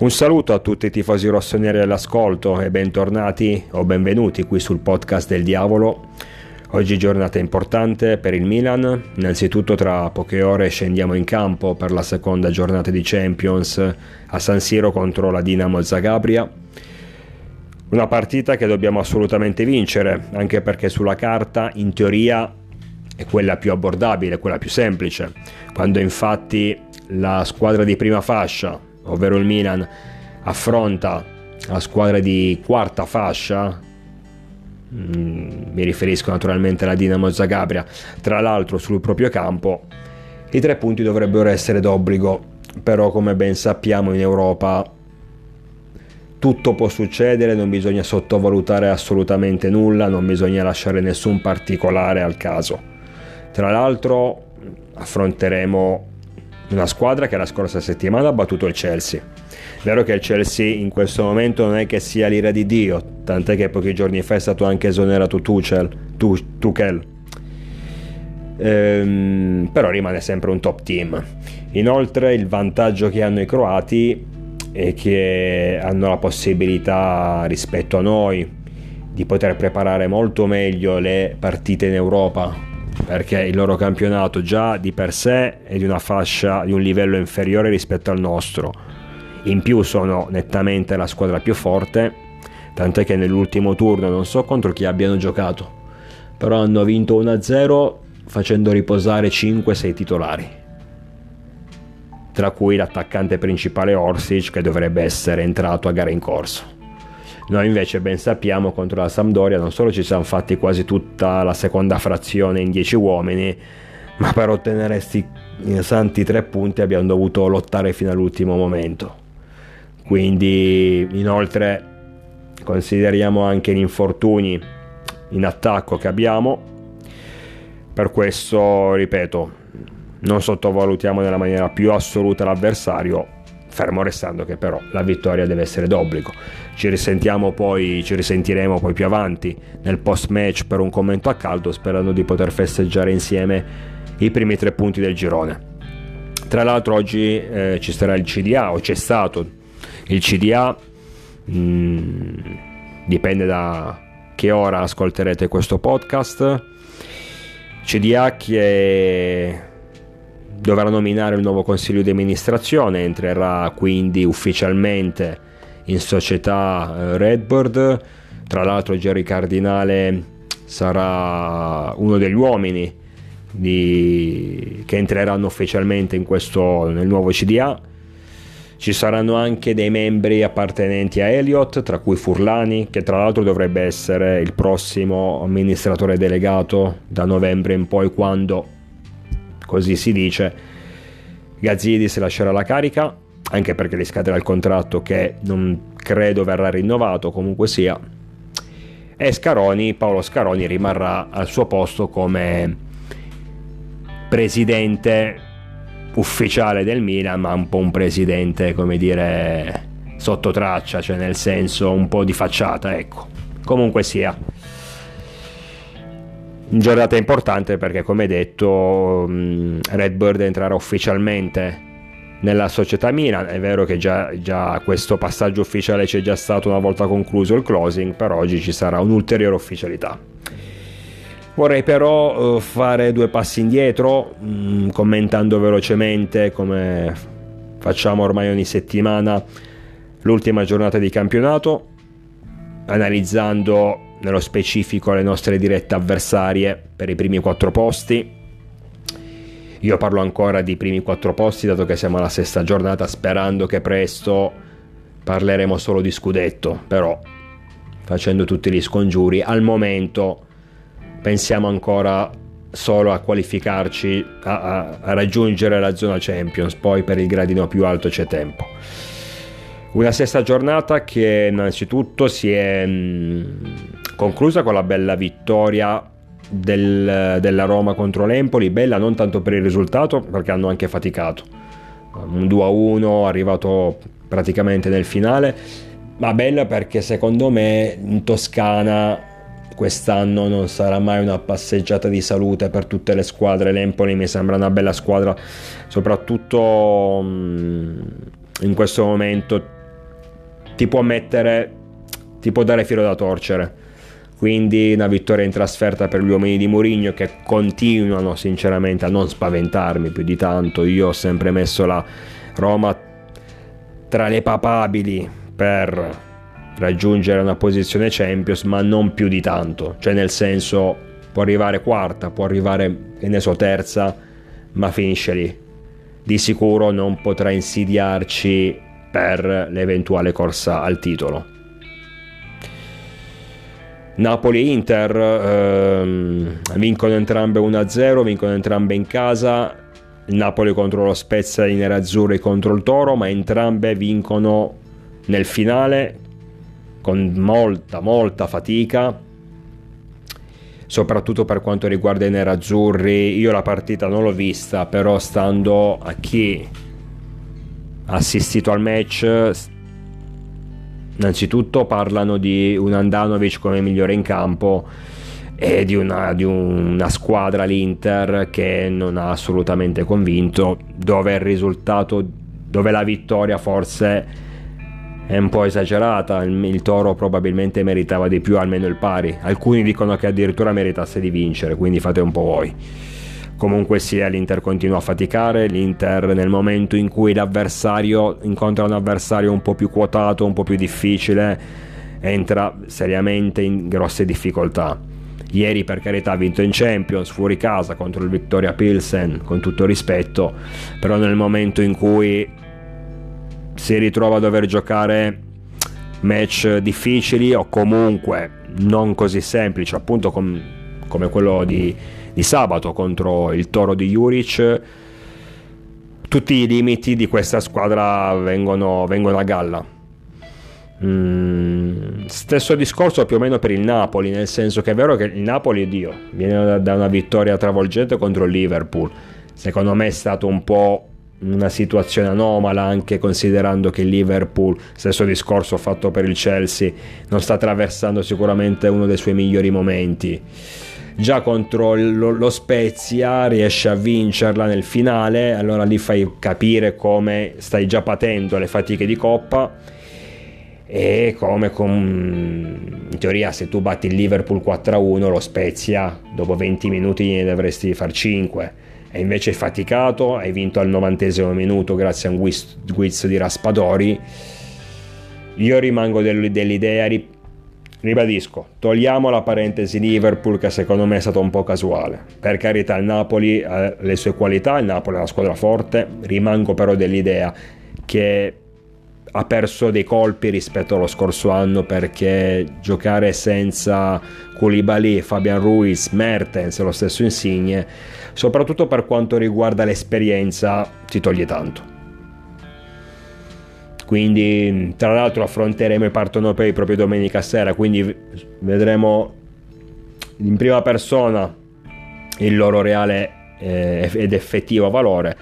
Un saluto a tutti i tifosi rossoneri all'ascolto e bentornati o benvenuti qui sul podcast del diavolo. Oggi giornata importante per il Milan, innanzitutto tra poche ore scendiamo in campo per la seconda giornata di Champions a San Siro contro la Dinamo Zagabria. Una partita che dobbiamo assolutamente vincere, anche perché sulla carta in teoria è quella più abbordabile, quella più semplice. Quando infatti la squadra di prima fascia, ovvero il Milan, affronta la squadra di quarta fascia, mm, mi riferisco naturalmente alla Dinamo Zagabria, tra l'altro sul proprio campo, i tre punti dovrebbero essere d'obbligo, però come ben sappiamo in Europa tutto può succedere, non bisogna sottovalutare assolutamente nulla, non bisogna lasciare nessun particolare al caso. Tra l'altro affronteremo una squadra che la scorsa settimana ha battuto il Chelsea. Vero che il Chelsea in questo momento non è che sia l'ira di Dio, tant'è che pochi giorni fa è stato anche esonerato Tuchel, Tuchel. Ehm, però rimane sempre un top team. Inoltre il vantaggio che hanno i croati è che hanno la possibilità rispetto a noi di poter preparare molto meglio le partite in Europa perché il loro campionato già di per sé è di una fascia di un livello inferiore rispetto al nostro. In più sono nettamente la squadra più forte, tant'è che nell'ultimo turno non so contro chi abbiano giocato, però hanno vinto 1-0 facendo riposare 5-6 titolari. Tra cui l'attaccante principale Orsic che dovrebbe essere entrato a gara in corso. Noi invece ben sappiamo contro la Sampdoria non solo ci siamo fatti quasi tutta la seconda frazione in 10 uomini, ma per ottenere questi santi tre punti abbiamo dovuto lottare fino all'ultimo momento. Quindi inoltre consideriamo anche gli infortuni in attacco che abbiamo. Per questo, ripeto, non sottovalutiamo nella maniera più assoluta l'avversario fermo restando che però la vittoria deve essere d'obbligo. Ci risentiamo poi, ci risentiremo poi più avanti nel post match per un commento a caldo sperando di poter festeggiare insieme i primi tre punti del girone. Tra l'altro oggi eh, ci sarà il CDA o c'è stato il CDA, mh, mm, dipende da che ora ascolterete questo podcast. CDA che dovrà nominare il nuovo consiglio di amministrazione, entrerà quindi ufficialmente in società eh, Redbird. Tra l'altro Jerry Cardinale sarà uno degli uomini di... che entreranno ufficialmente in questo, nel nuovo CDA. Ci saranno anche dei membri appartenenti a Elliott, tra cui Furlani, che tra l'altro dovrebbe essere il prossimo amministratore delegato da novembre in poi, quando così si dice, Gazzidis lascerà la carica, anche perché gli scadrà il contratto che non credo verrà rinnovato, comunque sia, e Scaroni, Paolo Scaroni rimarrà al suo posto come presidente ufficiale del Milan, ma un po' un presidente, come dire, sotto traccia, cioè nel senso un po' di facciata, ecco. Comunque sia giornata importante perché come detto mm, Redbird entrerà ufficialmente nella società Milan è vero che già, già, questo passaggio ufficiale c'è già stato una volta concluso il closing per oggi ci sarà un'ulteriore ufficialità. Vorrei però uh, fare due passi indietro um, commentando velocemente come facciamo ormai ogni settimana l'ultima giornata di campionato analizzando nello specifico le nostre dirette avversarie per i primi quattro posti. Io parlo ancora di primi quattro posti dato che siamo alla sesta giornata sperando che presto parleremo solo di scudetto, però facendo tutti gli scongiuri al momento pensiamo ancora solo a qualificarci a, a, a raggiungere la zona Champions, poi per il gradino più alto c'è tempo. Una sesta giornata che innanzitutto si è mh, conclusa con la bella vittoria del, della Roma contro l'Empoli, bella non tanto per il risultato perché hanno anche faticato, un 2-1 arrivato praticamente nel finale, ma bella perché secondo me in Toscana quest'anno non sarà mai una passeggiata di salute per tutte le squadre, l'Empoli mi sembra una bella squadra, soprattutto in questo momento ti può mettere, ti può dare filo da torcere. Quindi una vittoria in trasferta per gli uomini di Mourinho che continuano sinceramente a non spaventarmi più di tanto. Io ho sempre messo la Roma tra le papabili per raggiungere una posizione Champions, ma non più di tanto. Cioè nel senso può arrivare quarta, può arrivare, che ne so, terza, ma finisce lì. Di sicuro non potrà insidiarci per l'eventuale corsa al titolo. Napoli e Inter ehm, vincono entrambe 1-0, vincono entrambe in casa. Napoli contro lo Spezia i nerazzurri contro il Toro, ma entrambe vincono nel finale con molta, molta fatica. Soprattutto per quanto riguarda i nerazzurri, io la partita non l'ho vista, però stando a chi ha assistito al match Innanzitutto parlano di un Andanovic come migliore in campo e di una, di una squadra, l'Inter, che non ha assolutamente convinto, dove il risultato, dove la vittoria forse è un po' esagerata, il, il, Toro probabilmente meritava di più, almeno il pari. Alcuni dicono che addirittura meritasse di vincere, quindi fate un po' voi. Comunque sia, l'Inter continua a faticare, l'Inter nel momento in cui l'avversario incontra un avversario un po' più quotato, un po' più difficile, entra seriamente in grosse difficoltà. Ieri per carità ha vinto in Champions, fuori casa contro il Victoria Pilsen, con tutto rispetto, però nel momento in cui si ritrova a dover giocare match difficili o comunque non così semplici, appunto com- come quello di di sabato contro il Toro di Juric, tutti i limiti di questa squadra vengono, vengono a galla. Mm, stesso discorso più o meno per il Napoli, nel senso che è vero che il Napoli, Dio, viene da una vittoria travolgente contro il Liverpool. Secondo me è stato un po' una situazione anomala anche considerando che il Liverpool, stesso discorso fatto per il Chelsea, non sta attraversando sicuramente uno dei suoi migliori momenti già contro lo, lo Spezia riesce a vincerla nel finale, allora lì fai capire come stai già patendo le fatiche di coppa e come con, in teoria se tu batti il Liverpool 4-1 lo Spezia dopo 20 minuti ne dovresti far 5 e invece hai faticato, hai vinto al 90 minuto grazie a un guizzo di Raspadori. Io rimango dell'idea Ribadisco, togliamo la parentesi Liverpool che secondo me è stata un po' casuale. Per carità il Napoli ha le sue qualità, il Napoli è una squadra forte, rimango però dell'idea che ha perso dei colpi rispetto allo scorso anno perché giocare senza Koulibaly, Fabian Ruiz, Mertens e lo stesso Insigne, soprattutto per quanto riguarda l'esperienza, ti toglie tanto. Quindi, tra l'altro, affronteremo i partenopei proprio domenica sera. Quindi vedremo in prima persona il loro reale eh, ed effettivo valore.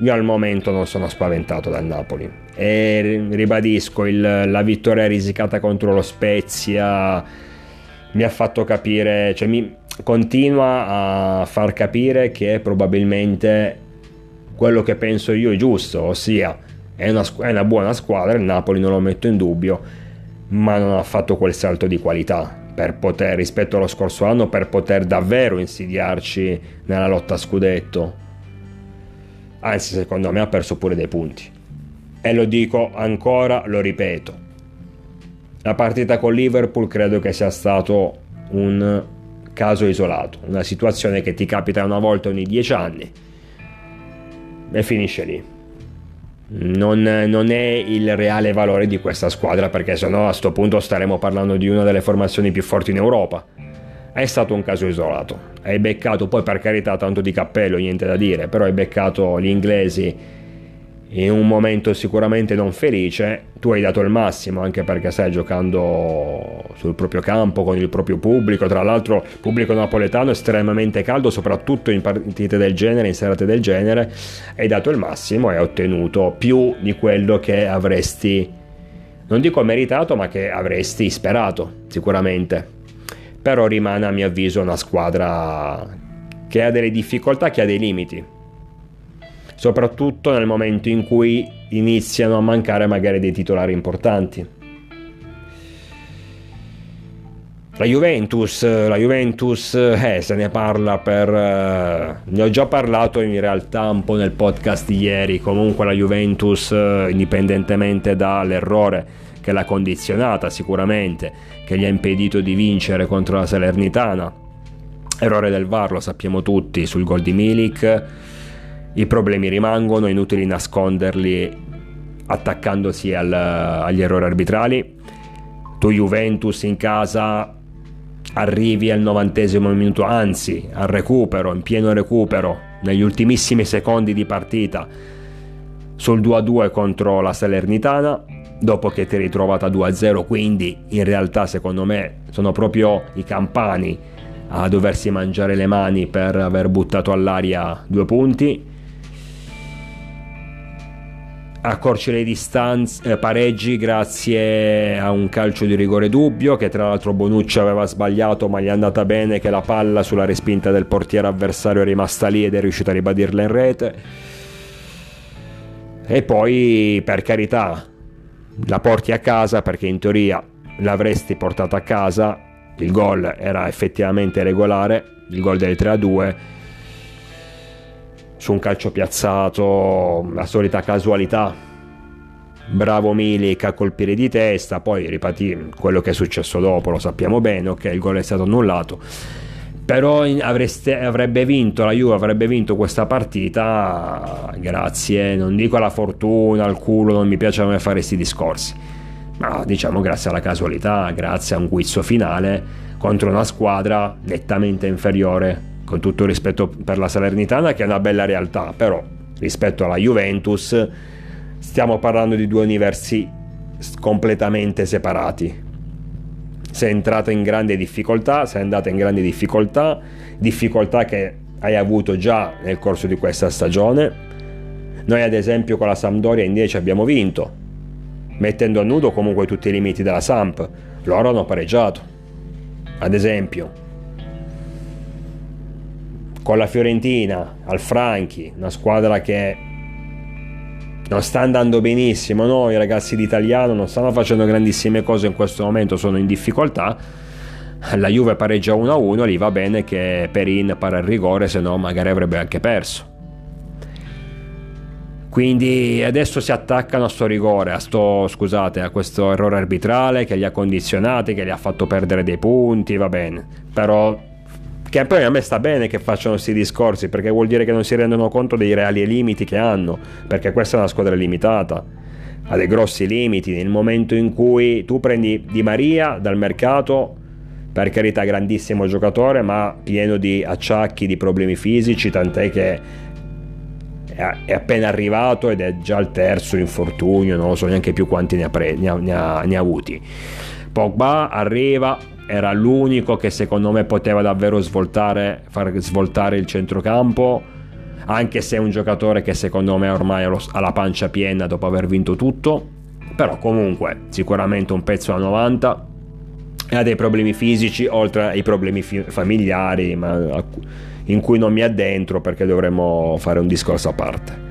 Io al momento non sono spaventato dal Napoli e ribadisco il, la vittoria risicata contro lo Spezia mi ha fatto capire, cioè mi continua a far capire che probabilmente quello che penso io è giusto, ossia è una, è una buona squadra, il Napoli non lo metto in dubbio, ma non ha fatto quel salto di qualità per poter, rispetto allo scorso anno, per poter davvero insidiarci nella lotta a scudetto. Anzi, secondo me ha perso pure dei punti. E lo dico ancora, lo ripeto. La partita con Liverpool credo che sia stato un caso isolato, una situazione che ti capita una volta ogni dieci anni e finisce lì non, non, è il reale valore di questa squadra perché sennò a questo punto staremo parlando di una delle formazioni più forti in Europa. È stato un caso isolato. Hai beccato, poi per carità tanto di cappello, niente da dire, però hai beccato gli inglesi in un momento sicuramente non felice, tu hai dato il massimo anche perché stai giocando sul proprio campo con il proprio pubblico, tra l'altro pubblico napoletano estremamente caldo, soprattutto in partite del genere, in serate del genere, hai dato il massimo e hai ottenuto più di quello che avresti, non dico meritato, ma che avresti sperato sicuramente. Però rimane a mio avviso una squadra che ha delle difficoltà, che ha dei limiti soprattutto nel momento in cui iniziano a mancare magari dei titolari importanti. La Juventus, la Juventus eh, se ne parla per... Eh, ne ho già parlato in realtà un po' nel podcast di ieri, comunque la Juventus, eh, indipendentemente dall'errore che l'ha condizionata sicuramente, che gli ha impedito di vincere contro la Salernitana, errore del VAR, lo sappiamo tutti sul gol di Milik, i problemi rimangono, inutili nasconderli attaccandosi al, agli errori arbitrali. Tu Juventus in casa arrivi al novantesimo minuto, anzi al recupero, in pieno recupero, negli ultimissimi secondi di partita sul 2-2 contro la Salernitana, dopo che ti eri trovata 2-0, quindi in realtà secondo me sono proprio i campani a doversi mangiare le mani per aver buttato all'aria due punti accorci le distanze, eh, pareggi grazie a un calcio di rigore dubbio che tra l'altro Bonucci aveva sbagliato ma gli è andata bene che la palla sulla respinta del portiere avversario è rimasta lì ed è riuscito a ribadirla in rete. E poi per carità la porti a casa perché in teoria l'avresti portata a casa, il gol era effettivamente regolare, il gol del 3 a 2 su un calcio piazzato, la solita casualità. Bravo Milik a colpire di testa, poi ripeti quello che è successo dopo, lo sappiamo bene, ok, il gol è stato annullato. Però avreste, avrebbe vinto, la Juve avrebbe vinto questa partita grazie, non dico alla fortuna, al culo, non mi piace me fare questi discorsi, ma diciamo grazie alla casualità, grazie a un guizzo finale contro una squadra nettamente inferiore con tutto il rispetto per la Salernitana che è una bella realtà, però rispetto alla Juventus stiamo parlando di due universi completamente separati. Sei entrata in grande difficoltà, sei andata in grande difficoltà, difficoltà che hai avuto già nel corso di questa stagione. Noi ad esempio con la Sampdoria in 10 abbiamo vinto, mettendo a nudo comunque tutti i limiti della Samp. Loro hanno pareggiato. Ad esempio, con la Fiorentina, al Franchi, una squadra che non sta andando benissimo, no? i ragazzi d'Italiano non stanno facendo grandissime cose in questo momento, sono in difficoltà. La Juve pareggia 1-1, lì va bene che Perin para il rigore, se no magari avrebbe anche perso. Quindi adesso si attaccano a sto rigore, a sto, scusate, a questo errore arbitrale che li ha condizionati, che li ha fatto perdere dei punti, va bene. Però che poi a me sta bene che facciano questi discorsi perché vuol dire che non si rendono conto dei reali limiti che hanno, perché questa è una squadra limitata, ha dei grossi limiti nel momento in cui tu prendi Di Maria dal mercato, per carità grandissimo giocatore, ma pieno di acciacchi, di problemi fisici, tant'è che è appena arrivato ed è già il terzo infortunio, non lo so neanche più quanti ne ha, pre- ne ha, ne ha, ne ha avuti. Pogba arriva, era l'unico che secondo me poteva davvero svoltare, far svoltare il centrocampo, anche se è un giocatore che secondo me ormai ha la pancia piena dopo aver vinto tutto, però comunque sicuramente un pezzo a 90 e ha dei problemi fisici oltre ai problemi fi- familiari ma in cui non mi addentro perché dovremmo fare un discorso a parte.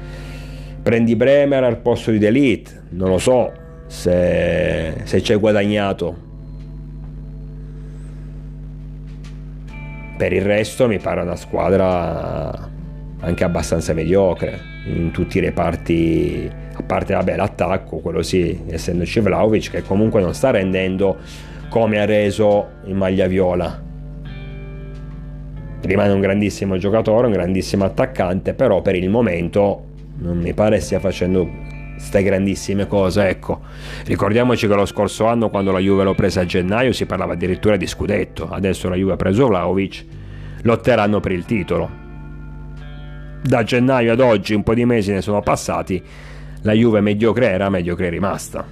Prendi Bremer al posto di Delete, non lo so se, se ci hai guadagnato Per il resto mi pare una squadra anche abbastanza mediocre in tutti i reparti, a parte vabbè, l'attacco, quello sì, essendoci Vlaovic che comunque non sta rendendo come ha reso in maglia viola. Rimane un grandissimo giocatore, un grandissimo attaccante, però per il momento non mi pare stia facendo queste grandissime cose. Ecco, ricordiamoci che lo scorso anno, quando la Juve l'ho presa a gennaio, si parlava addirittura di scudetto. Adesso la Juve ha preso Vlaovic, lotteranno per il titolo. Da gennaio ad oggi, un po' di mesi ne sono passati. La Juve mediocre era, mediocre è rimasta.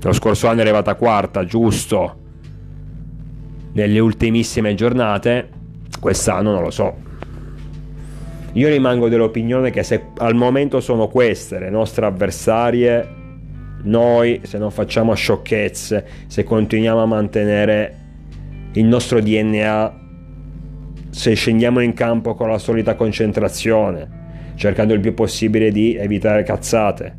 Lo scorso anno è arrivata quarta, giusto, nelle ultimissime giornate. Quest'anno non lo so, io rimango dell'opinione che se al momento sono queste le nostre avversarie, noi se non facciamo sciocchezze, se continuiamo a mantenere il nostro DNA, se scendiamo in campo con la solita concentrazione, cercando il più possibile di evitare cazzate,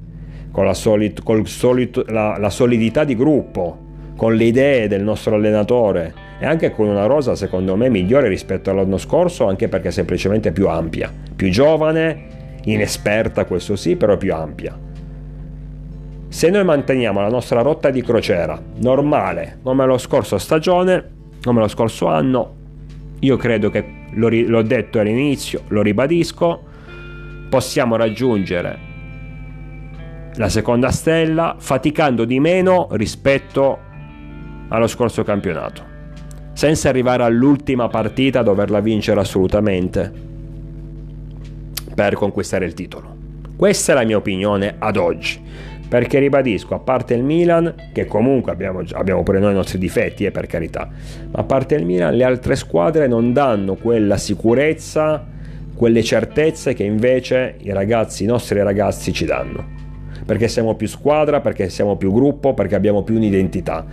con la, solit- solito, la, la solidità di gruppo, con le idee del nostro allenatore e anche con una rosa secondo me migliore rispetto all'anno scorso, anche perché è semplicemente più ampia, più giovane, inesperta questo sì, però più ampia. Se noi manteniamo la nostra rotta di crociera normale come lo scorso stagione, come lo scorso anno, io credo che, l'ho detto all'inizio, lo ribadisco, possiamo raggiungere la seconda stella faticando di meno rispetto allo scorso campionato, senza arrivare all'ultima partita a doverla vincere assolutamente per conquistare il titolo. Questa è la mia opinione ad oggi. Perché ribadisco, a parte il Milan, che comunque abbiamo, abbiamo pure noi i nostri difetti, eh, per carità, ma a parte il Milan, le altre squadre non danno quella sicurezza, quelle certezze che invece i ragazzi, i nostri ragazzi ci danno perché siamo più squadra, perché siamo più gruppo, perché abbiamo più un'identità.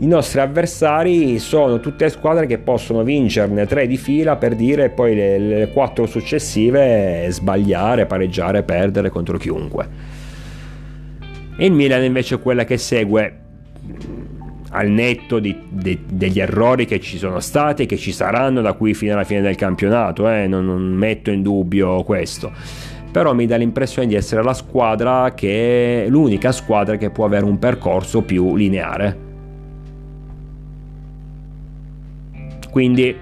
I nostri avversari sono tutte squadre che possono vincerne tre di fila per dire poi le, le quattro successive sbagliare, pareggiare, perdere contro chiunque. il Milan invece è quella che segue al netto di, de, degli errori che ci sono stati e che ci saranno da qui fino alla fine del campionato, eh? non, non metto in dubbio questo però mi dà l'impressione di essere la squadra che l'unica squadra che può avere un percorso più lineare. Quindi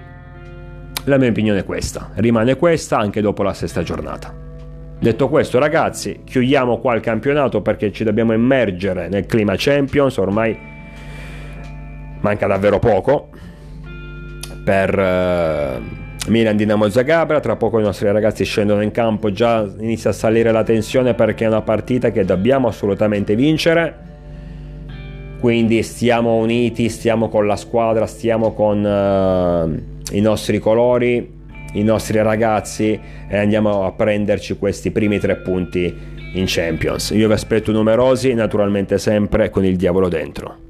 la mia opinione è questa, rimane questa anche dopo la sesta giornata. Detto questo ragazzi, chiudiamo qua il campionato perché ci dobbiamo immergere nel clima Champions, ormai manca davvero poco per eh, Milan Dinamo Zagabria, tra poco i nostri ragazzi scendono in campo, già inizia a salire la tensione perché è una partita che dobbiamo assolutamente vincere. Quindi stiamo uniti, stiamo con la squadra, stiamo con uh, i nostri colori, i nostri ragazzi e andiamo a prenderci questi primi tre punti in Champions. Io vi aspetto numerosi, naturalmente sempre con il diavolo dentro.